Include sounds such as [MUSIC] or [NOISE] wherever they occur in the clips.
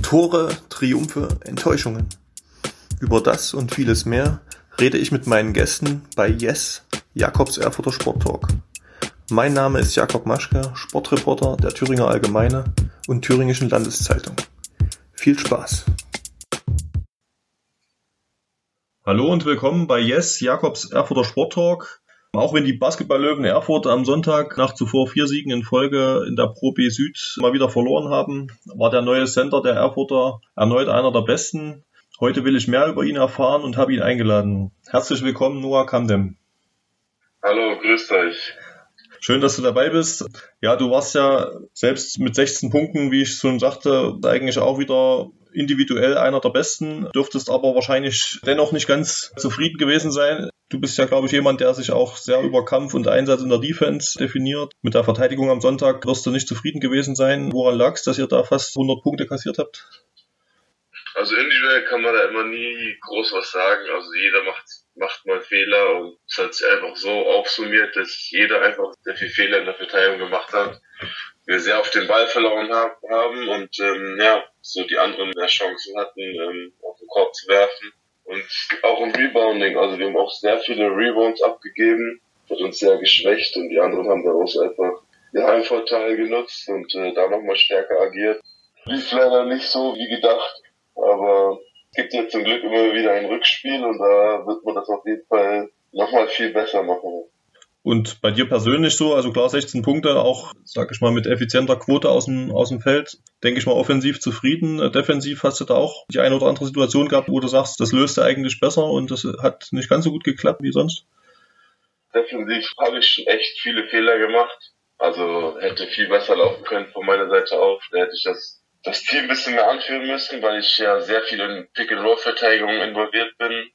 Tore, Triumphe, Enttäuschungen. Über das und vieles mehr rede ich mit meinen Gästen bei Yes, Jakobs Erfurter Sporttalk. Mein Name ist Jakob Maschke, Sportreporter der Thüringer Allgemeine und Thüringischen Landeszeitung. Viel Spaß! Hallo und willkommen bei Yes, Jakobs Erfurter Sporttalk. Auch wenn die Basketballlöwen Erfurt am Sonntag nach zuvor vier Siegen in Folge in der Pro B Süd mal wieder verloren haben, war der neue Center der Erfurter erneut einer der besten. Heute will ich mehr über ihn erfahren und habe ihn eingeladen. Herzlich willkommen, Noah Kamdem. Hallo, grüßt euch. Schön, dass du dabei bist. Ja, du warst ja selbst mit 16 Punkten, wie ich schon sagte, eigentlich auch wieder individuell einer der besten, dürftest aber wahrscheinlich dennoch nicht ganz zufrieden gewesen sein. Du bist ja, glaube ich, jemand, der sich auch sehr über Kampf und Einsatz in der Defense definiert. Mit der Verteidigung am Sonntag wirst du nicht zufrieden gewesen sein. Woran lag es, dass ihr da fast 100 Punkte kassiert habt? Also individuell kann man da immer nie groß was sagen. Also jeder macht macht mal Fehler und es hat sich einfach so aufsummiert, dass jeder einfach sehr viel Fehler in der Verteidigung gemacht hat. Wir sehr auf den Ball verloren haben und ähm, ja, so die anderen mehr Chancen hatten, ähm, auf den Korb zu werfen. Und auch im Rebounding, also wir haben auch sehr viele Rebounds abgegeben, hat uns sehr geschwächt und die anderen haben daraus einfach den Heimvorteil genutzt und äh, da nochmal stärker agiert. Lief leider nicht so wie gedacht, aber gibt ja zum Glück immer wieder ein Rückspiel und da wird man das auf jeden Fall nochmal viel besser machen. Und bei dir persönlich so, also klar 16 Punkte, auch, sag ich mal, mit effizienter Quote aus dem, aus dem Feld, denke ich mal, offensiv zufrieden. Defensiv hast du da auch die eine oder andere Situation gehabt, wo du sagst, das löste eigentlich besser und das hat nicht ganz so gut geklappt wie sonst? Defensiv habe ich echt viele Fehler gemacht. Also hätte viel besser laufen können von meiner Seite auf. Da hätte ich das das Team ein bisschen mehr anführen müssen, weil ich ja sehr viel in Pick-and-Roll-Verteidigung involviert bin.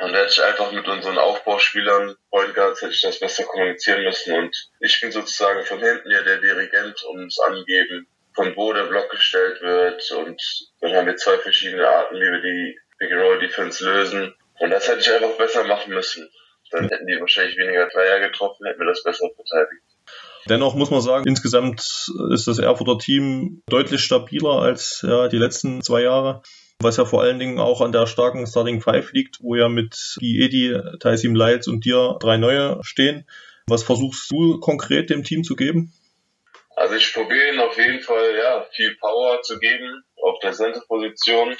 Und da hätte ich einfach mit unseren Aufbauspielern, Point Guards, hätte ich das besser kommunizieren müssen. Und ich bin sozusagen von hinten ja der Dirigent ums Angeben, von wo der Block gestellt wird. Und dann haben wir zwei verschiedene Arten, wie wir die Pick-and-Roll-Defense lösen. Und das hätte ich einfach besser machen müssen. Dann hätten die wahrscheinlich weniger Dreier getroffen, hätten wir das besser verteidigt. Dennoch muss man sagen, insgesamt ist das Erfurter Team deutlich stabiler als ja, die letzten zwei Jahre. Was ja vor allen Dingen auch an der starken Starting Five liegt, wo ja mit Edi, Taisim Leitz und dir drei neue stehen. Was versuchst du konkret dem Team zu geben? Also ich probiere ihnen auf jeden Fall ja, viel Power zu geben auf der Center-Position.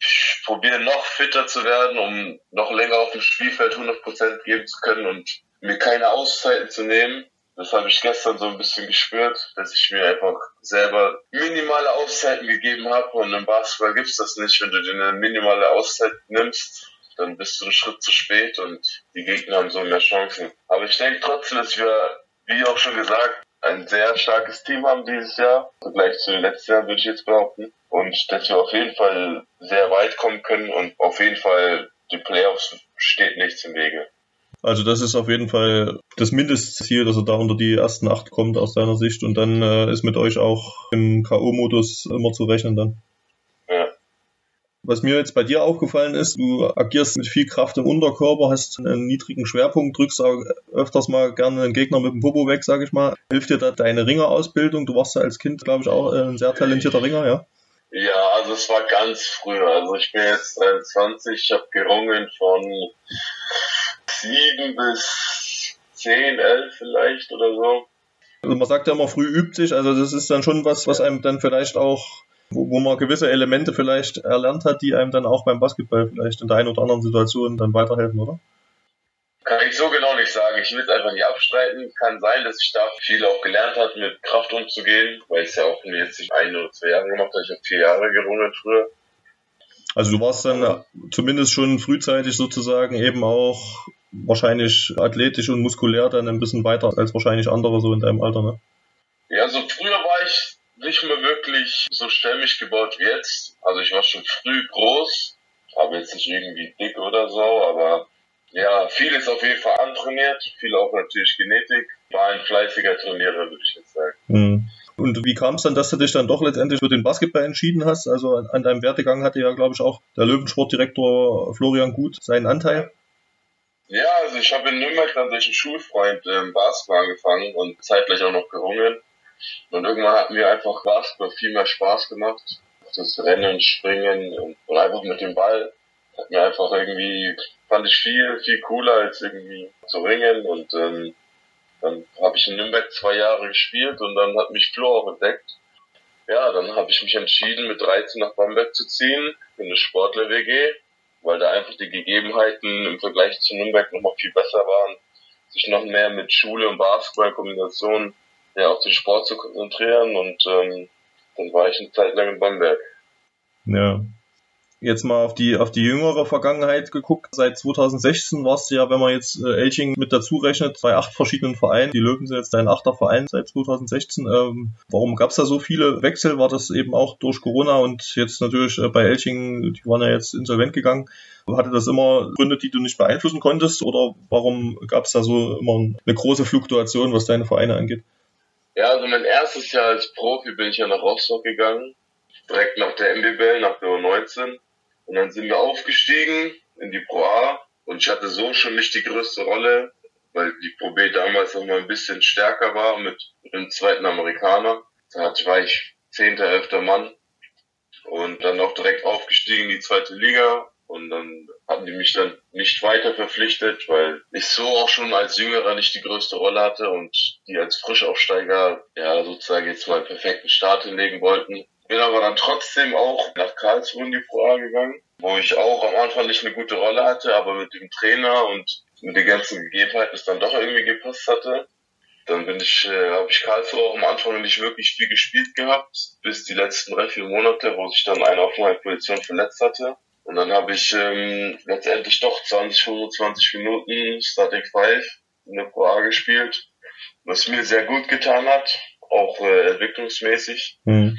Ich probiere noch fitter zu werden, um noch länger auf dem Spielfeld 100% geben zu können und mir keine Auszeiten zu nehmen. Das habe ich gestern so ein bisschen gespürt, dass ich mir einfach selber minimale Auszeiten gegeben habe. Und im Basketball gibt's das nicht. Wenn du dir eine minimale Auszeit nimmst, dann bist du einen Schritt zu spät und die Gegner haben so mehr Chancen. Aber ich denke trotzdem, dass wir, wie auch schon gesagt, ein sehr starkes Team haben dieses Jahr. Im Vergleich zu den letzten Jahren würde ich jetzt behaupten. Und dass wir auf jeden Fall sehr weit kommen können und auf jeden Fall die Playoffs steht nichts im Wege. Also das ist auf jeden Fall das Mindestziel, dass er da unter die ersten acht kommt aus deiner Sicht und dann äh, ist mit euch auch im K.O.-Modus immer zu rechnen dann. Ja. Was mir jetzt bei dir aufgefallen ist, du agierst mit viel Kraft im Unterkörper, hast einen niedrigen Schwerpunkt, drückst auch öfters mal gerne einen Gegner mit dem Popo weg, sag ich mal. Hilft dir da deine Ringerausbildung? Du warst ja als Kind, glaube ich, auch ein sehr talentierter Ringer, ja? Ja, also es war ganz früher. Also ich bin jetzt 23, ich habe gerungen von sieben bis zehn, elf vielleicht oder so. Also man sagt ja immer, früh übt sich, also das ist dann schon was, was einem dann vielleicht auch, wo, wo man gewisse Elemente vielleicht erlernt hat, die einem dann auch beim Basketball vielleicht in der einen oder anderen Situation dann weiterhelfen, oder? Kann ich so genau nicht sagen. Ich will es einfach nicht abstreiten. Kann sein, dass ich da viel auch gelernt habe, mit Kraft umzugehen, weil ich es ja auch jetzt nicht ein oder zwei Jahre gemacht habe. Ich habe vier Jahre gerungen früher. Also du warst dann zumindest schon frühzeitig sozusagen eben auch wahrscheinlich athletisch und muskulär dann ein bisschen weiter als wahrscheinlich andere so in deinem Alter, ne? Ja, also früher war ich nicht mehr wirklich so stämmig gebaut wie jetzt. Also ich war schon früh groß, aber jetzt nicht irgendwie dick oder so, aber ja, viel ist auf jeden Fall antrainiert, viel auch natürlich Genetik. War ein fleißiger Turnierer, würde ich jetzt sagen. Mhm. Und wie kam es dann, dass du dich dann doch letztendlich für den Basketball entschieden hast? Also an deinem Werdegang hatte ja, glaube ich, auch der Löwensportdirektor Florian Gut seinen Anteil. Ja, also ich habe in Nürnberg dann durch einen Schulfreund ähm, Basketball angefangen und zeitgleich auch noch gerungen. Und irgendwann hat mir einfach Basketball viel mehr Spaß gemacht. Das Rennen, Springen und, und einfach mit dem Ball hat mir einfach irgendwie, fand ich viel, viel cooler als irgendwie zu ringen und ähm, dann habe ich in Nürnberg zwei Jahre gespielt und dann hat mich Flo auch entdeckt. Ja, dann habe ich mich entschieden, mit 13 nach Bamberg zu ziehen, in eine Sportler-WG, weil da einfach die Gegebenheiten im Vergleich zu Nürnberg nochmal viel besser waren, sich noch mehr mit Schule und Basketball in Kombination ja, auf den Sport zu konzentrieren und ähm, dann war ich eine Zeit lang in Bamberg. Ja, jetzt mal auf die, auf die jüngere Vergangenheit geguckt. Seit 2016 warst du ja, wenn man jetzt äh, Elching mit dazu rechnet, bei acht verschiedenen Vereinen. Die Löwen sind jetzt dein achter Verein seit 2016. Ähm, warum gab es da so viele Wechsel? War das eben auch durch Corona und jetzt natürlich äh, bei Elching, die waren ja jetzt insolvent gegangen. Hatte das immer Gründe, die du nicht beeinflussen konntest? Oder warum gab es da so immer eine große Fluktuation, was deine Vereine angeht? Ja, also mein erstes Jahr als Profi bin ich ja nach Rostock geganang direkt nach der MBBL, nach der U19. Und dann sind wir aufgestiegen in die Pro A und ich hatte so schon nicht die größte Rolle, weil die Pro B damals noch mal ein bisschen stärker war mit dem zweiten Amerikaner. Da war ich zehnter, elfter Mann und dann auch direkt aufgestiegen in die zweite Liga und dann hatten die mich dann nicht weiter verpflichtet, weil ich so auch schon als Jüngerer nicht die größte Rolle hatte und die als Frischaufsteiger ja sozusagen jetzt mal einen perfekten Start hinlegen wollten. Bin aber dann trotzdem auch nach Karlsruhe in die Pro A gegangen, wo ich auch am Anfang nicht eine gute Rolle hatte, aber mit dem Trainer und mit den ganzen Gegebenheiten es dann doch irgendwie gepasst hatte. Dann bin ich, äh, habe ich Karlsruhe auch am Anfang nicht wirklich viel gespielt gehabt, bis die letzten drei, vier Monate, wo sich dann einer auf Position verletzt hatte. Und dann habe ich ähm, letztendlich doch 20, 25 Minuten Static 5 in der Pro A gespielt, was mir sehr gut getan hat, auch äh, entwicklungsmäßig. Mhm.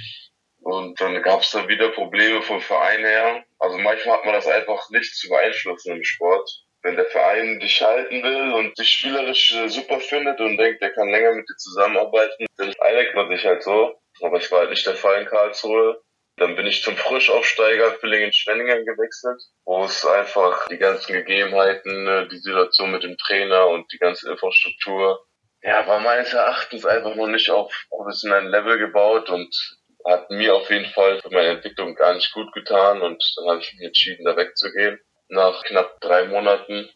Und dann gab es da wieder Probleme vom Verein her. Also manchmal hat man das einfach nicht zu beeinflussen im Sport. Wenn der Verein dich halten will und dich spielerisch äh, super findet und denkt, der kann länger mit dir zusammenarbeiten, dann einigt man sich halt so. Aber es war halt nicht der Fall in Karlsruhe. Dann bin ich zum Frischaufsteiger Villingen-Schwenningen gewechselt, wo es einfach die ganzen Gegebenheiten, äh, die Situation mit dem Trainer und die ganze Infrastruktur, ja, war meines Erachtens einfach noch nicht auf professionellen Level gebaut und hat mir auf jeden Fall für meine Entwicklung gar nicht gut getan und dann habe ich mich entschieden, da wegzugehen. Nach knapp drei Monaten,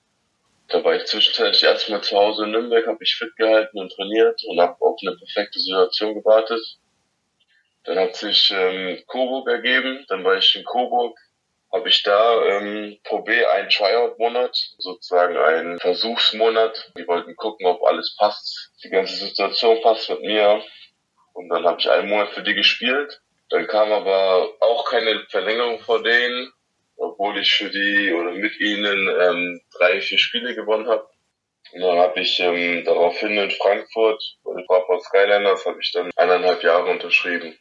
da war ich zwischenzeitlich erstmal zu Hause in Nürnberg, habe mich fit gehalten und trainiert und habe auf eine perfekte Situation gewartet. Dann hat sich ähm, Coburg ergeben, dann war ich in Coburg, habe ich da ähm, Pro B einen Tryout-Monat, sozusagen einen Versuchsmonat. Die wollten gucken, ob alles passt, die ganze Situation passt mit mir, und dann habe ich einen Monat für die gespielt. Dann kam aber auch keine Verlängerung vor denen, obwohl ich für die oder mit ihnen ähm, drei, vier Spiele gewonnen habe. Und dann habe ich ähm, daraufhin in Frankfurt bei den Fraport Skyliners habe ich dann eineinhalb Jahre unterschrieben.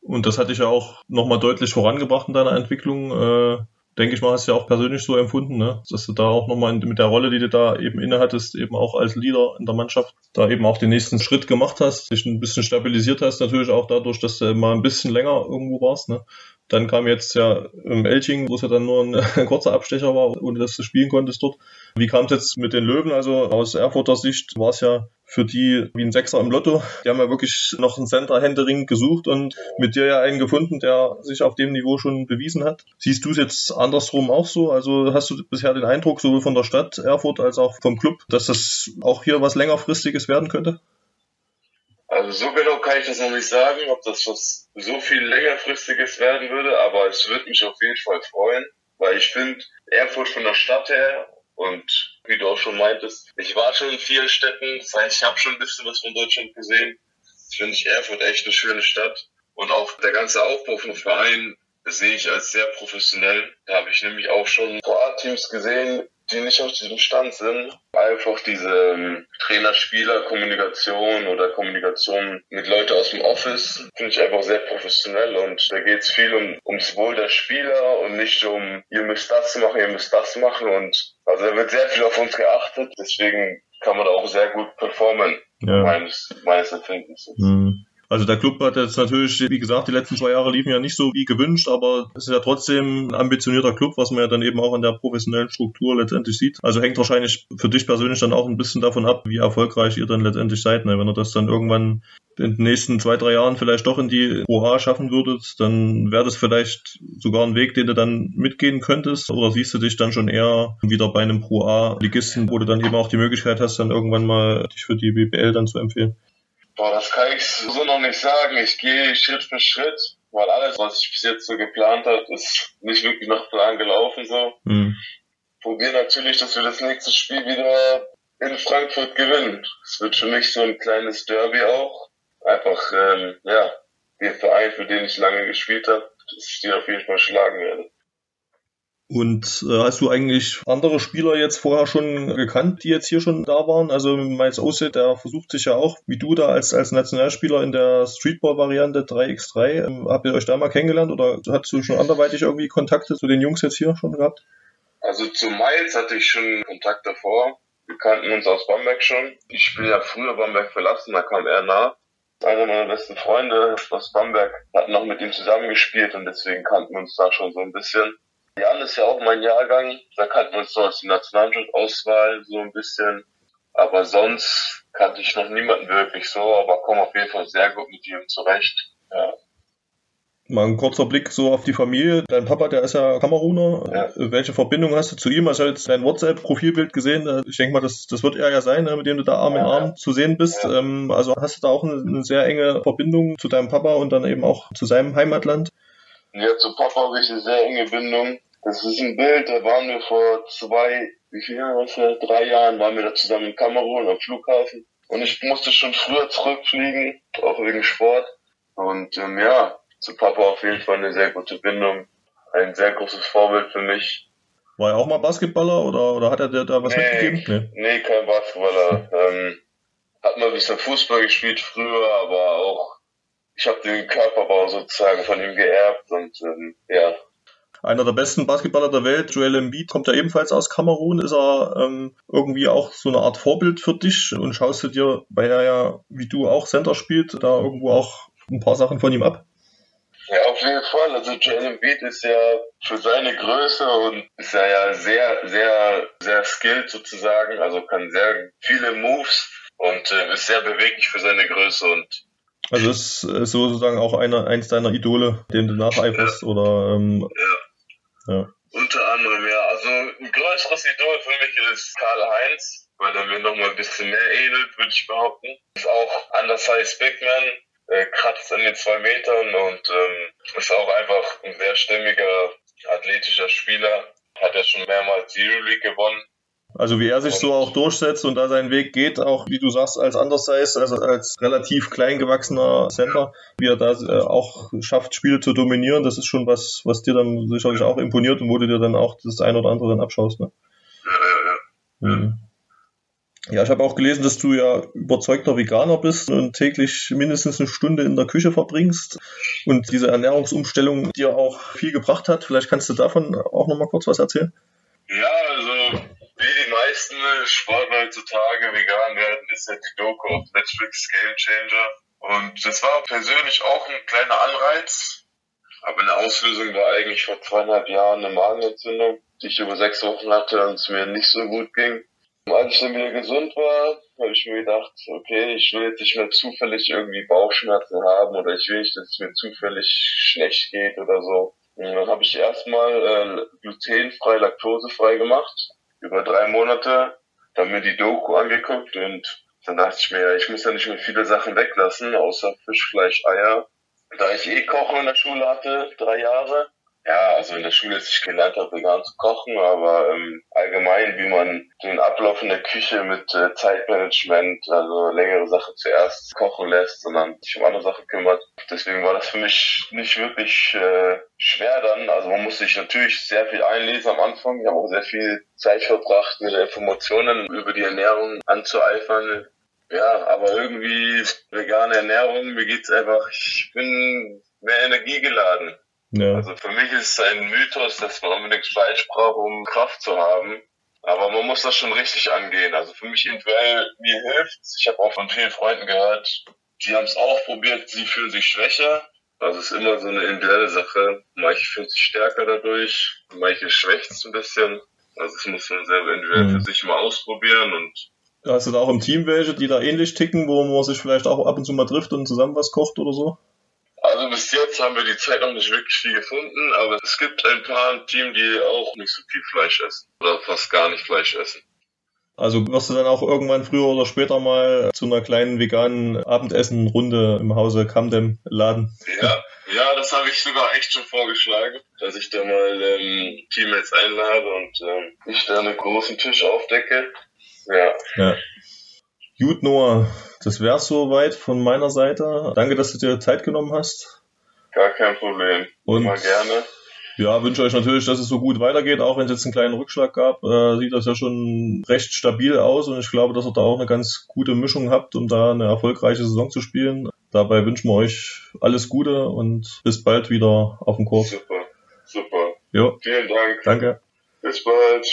Und das hatte ich ja auch nochmal deutlich vorangebracht in deiner Entwicklung. Äh denke ich mal, hast du ja auch persönlich so empfunden, ne? dass du da auch nochmal mit der Rolle, die du da eben innehattest, eben auch als Leader in der Mannschaft, da eben auch den nächsten Schritt gemacht hast, dich ein bisschen stabilisiert hast, natürlich auch dadurch, dass du mal ein bisschen länger irgendwo warst. Ne? Dann kam jetzt ja im Elching, wo es ja dann nur [LAUGHS] ein, kurzer Abstecher war, ohne dass du spielen konntest dort. Wie kam es jetzt mit den Löwen? Also aus Erfurter Sicht war es ja für die wie ein Sechser im Lotto. Die haben ja wirklich noch einen Center-Händering gesucht und mit dir ja einen gefunden, der sich auf dem Niveau schon bewiesen hat. Siehst du es jetzt andersrum auch so? Also hast du bisher den Eindruck, sowohl von der Stadt Erfurt als auch vom Club, dass das auch hier was längerfristiges werden könnte? Also so genau kann ich das noch nicht sagen, ob das was so viel längerfristiges werden würde, aber es würde mich auf jeden Fall freuen, weil ich finde, Erfurt von der Stadt her und wie du auch schon meintest, ich war schon in vielen Städten, das heißt, ich habe schon ein bisschen was von Deutschland gesehen. Ich finde Erfurt echt eine schöne Stadt und auch der ganze Aufbau vom Verein sehe ich als sehr professionell. Da habe ich nämlich auch schon Pro-A-Teams gesehen, die nicht auf diesem Stand sind. Einfach diese ähm, Trainer-Spieler-Kommunikation oder Kommunikation mit Leuten aus dem Office finde ich einfach sehr professionell und da geht es viel um, ums Wohl der Spieler und nicht um, ihr müsst das machen, ihr müsst das machen und also da wird sehr viel auf uns geachtet, deswegen kann man auch sehr gut performen, ja. meines, meines Empfindens. Mhm. Also der Club hat jetzt natürlich, wie gesagt, die letzten zwei Jahre liefen ja nicht so wie gewünscht, aber es ist ja trotzdem ein ambitionierter Club, was man ja dann eben auch in der professionellen Struktur letztendlich sieht. Also hängt wahrscheinlich für dich persönlich dann auch ein bisschen davon ab, wie erfolgreich ihr dann letztendlich seid. Ne? Wenn ihr das dann irgendwann in den nächsten zwei, drei Jahren vielleicht doch in die Pro A schaffen würdet, dann wäre das vielleicht sogar ein Weg, den du dann mitgehen könntest. Oder siehst du dich dann schon eher wieder bei einem Pro A-Ligisten, wo du dann eben auch die Möglichkeit hast, dann irgendwann mal dich für die BBL dann zu empfehlen? Boah, das kann ich so noch nicht sagen. Ich gehe Schritt für Schritt, weil alles, was ich bis jetzt so geplant habe, ist nicht wirklich nach Plan gelaufen so. Mhm. Probiere natürlich, dass wir das nächste Spiel wieder in Frankfurt gewinnen. Es wird für mich so ein kleines Derby auch. Einfach, ähm, ja, der Verein, für den ich lange gespielt habe, dass ich den auf jeden Fall schlagen werde. Und äh, hast du eigentlich andere Spieler jetzt vorher schon gekannt, die jetzt hier schon da waren? Also Miles Ose, der versucht sich ja auch, wie du da als, als Nationalspieler in der Streetball-Variante 3x3. Ähm, habt ihr euch da mal kennengelernt oder hast du schon anderweitig irgendwie Kontakte zu den Jungs jetzt hier schon gehabt? Also zu Miles hatte ich schon Kontakt davor. Wir kannten uns aus Bamberg schon. Ich spiele ja früher Bamberg verlassen, da kam er nach. Einer meiner besten Freunde aus Bamberg hat noch mit ihm zusammengespielt und deswegen kannten wir uns da schon so ein bisschen. Jan ist ja auch mein Jahrgang, da kannten wir uns so als die Nationalmannschaftauswahl so ein bisschen. Aber sonst kannte ich noch niemanden wirklich so, aber komme auf jeden Fall sehr gut mit ihm zurecht. Ja. Mal ein kurzer Blick so auf die Familie. Dein Papa, der ist ja Kameruner. Ja. Welche Verbindung hast du zu ihm? Also, ich habe jetzt dein WhatsApp-Profilbild gesehen. Ich denke mal, das, das wird er ja sein, ne, mit dem du da Arm in Arm zu sehen bist. Ja. Ähm, also hast du da auch eine, eine, sehr enge Verbindung zu deinem Papa und dann eben auch zu seinem Heimatland? Ja, zu Papa habe ich eine sehr enge Bindung. Das ist ein Bild, da waren wir vor zwei, wie viel Jahren, was drei Jahren, waren wir da zusammen in Kamerun am Flughafen. Und ich musste schon früher zurückfliegen, auch wegen Sport. Und ähm, ja, zu Papa auf jeden Fall eine sehr gute Bindung. Ein sehr großes Vorbild für mich. War er auch mal Basketballer oder, oder hat er dir da was nee, mitgegeben? Nee. nee, kein Basketballer. ähm, hat mal ein bisschen Fußball gespielt früher, aber auch ich habe den Körperbau sozusagen von ihm geerbt und ähm, ja, einer der besten Basketballer der Welt, Joel Embiid, kommt ja ebenfalls aus Kamerun. Ist er ähm, irgendwie auch so eine Art Vorbild für dich? Und schaust du dir, weil er ja, wie du auch Center spielt, da irgendwo auch ein paar Sachen von ihm ab? Ja, auf jeden Fall. Also Joel Embiid ist ja für seine Größe und ist ja, ja sehr, sehr, sehr skilled sozusagen. Also kann sehr viele Moves und äh, ist sehr beweglich für seine Größe und also ist sozusagen auch einer, eins deiner Idole, dem du nacheiferst ja. oder ähm, ja. Unter anderem, ja. Also ein größeres Idol für mich ist Karl-Heinz, weil er mir nochmal ein bisschen mehr ähnelt, würde ich behaupten. Ist auch undersized Big Man, äh, kratzt an den zwei Metern und ähm, ist auch einfach ein sehr stämmiger, athletischer Spieler. Hat ja schon mehrmals die Euroleague gewonnen. Also wie er sich so auch durchsetzt und da seinen Weg geht, auch wie du sagst, als Undersize, also als relativ klein gewachsener Center, wie er da äh, auch schafft, Spiele zu dominieren, das ist schon was, was dir dann sicherlich auch imponiert und wo du dir dann auch das ein oder andere dann abschaust. Ne? Ja, ja, ja. Mhm. Ja, ich habe auch gelesen, dass du ja überzeugter Veganer bist und täglich mindestens eine Stunde in der Küche verbringst und diese Ernährungsumstellung dir auch viel gebracht hat. Vielleicht kannst du davon auch nochmal kurz was erzählen? Ja, meisten Sportler heutzutage vegan werden, ist ja die Doku auf Netflix Game Changer. Und das war persönlich auch ein kleiner Anreiz. Aber eine Auslösung war eigentlich vor zweieinhalb Jahren eine Magenentzündung, die ich über sechs Wochen hatte und es mir nicht so gut ging. Und als ich dann wieder gesund war, habe ich mir gedacht, okay, ich will jetzt nicht mehr zufällig irgendwie Bauchschmerzen haben oder ich will nicht, dass es mir zufällig schlecht geht oder so. Und dann habe ich erstmal äh, glutenfrei, laktosefrei gemacht über drei Monate, dann mir die Doku angeguckt und dann dachte ich mir, ich muss ja nicht mehr viele Sachen weglassen, außer Fisch, Fleisch, Eier. Da ich eh Kochen in der Schule hatte, drei Jahre, ja, also in der Schule ist ich gelernt habe, vegan zu kochen, aber ähm, allgemein, wie man den Ablauf in der Küche mit äh, Zeitmanagement, also längere Sachen zuerst kochen lässt, sondern sich um andere Sachen kümmert. Deswegen war das für mich nicht wirklich äh, schwer dann. Also man musste sich natürlich sehr viel einlesen am Anfang. Ich habe auch sehr viel Zeit verbracht, mir Informationen über die Ernährung anzueifern. Ja, aber irgendwie vegane Ernährung, mir geht's einfach, ich bin mehr energiegeladen. Ja. Also für mich ist es ein Mythos, dass man unbedingt Fleisch braucht, um Kraft zu haben. Aber man muss das schon richtig angehen. Also für mich individuell, mir hilft Ich habe auch von vielen Freunden gehört, die haben es auch probiert, sie fühlen sich schwächer. Also es ist immer so eine individuelle Sache. Manche fühlen sich stärker dadurch, manche schwächt es ein bisschen. Also das muss man selber individuell mhm. für sich mal ausprobieren und Hast du da auch im Team welche, die da ähnlich ticken, wo man sich vielleicht auch ab und zu mal trifft und zusammen was kocht oder so? Also bis jetzt haben wir die Zeit noch nicht wirklich viel gefunden, aber es gibt ein paar im Team, die auch nicht so viel Fleisch essen oder fast gar nicht Fleisch essen. Also wirst du dann auch irgendwann früher oder später mal zu einer kleinen veganen Abendessen-Runde im Hause Camden laden? Ja, ja, das habe ich sogar echt schon vorgeschlagen, dass ich da mal ähm, Teammates einlade und ähm, ich da einen großen Tisch aufdecke. Ja. ja. Gut, Noah, das wär's soweit von meiner Seite. Danke, dass du dir Zeit genommen hast. Gar kein Problem. Und Mal gerne. Ja, wünsche euch natürlich, dass es so gut weitergeht, auch wenn es jetzt einen kleinen Rückschlag gab. Äh, sieht das ja schon recht stabil aus und ich glaube, dass ihr da auch eine ganz gute Mischung habt, um da eine erfolgreiche Saison zu spielen. Dabei wünschen wir euch alles Gute und bis bald wieder auf dem Kurs. Super, super. Jo. Vielen Dank. Danke. Bis bald.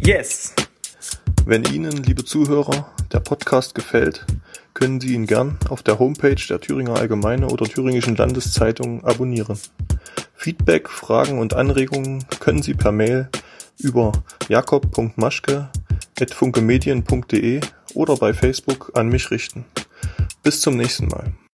Yes! Wenn Ihnen, liebe Zuhörer, der Podcast gefällt, können Sie ihn gern auf der Homepage der Thüringer Allgemeine oder Thüringischen Landeszeitung abonnieren. Feedback, Fragen und Anregungen können Sie per Mail über jakob.maschke.funkemedien.de oder bei Facebook an mich richten. Bis zum nächsten Mal.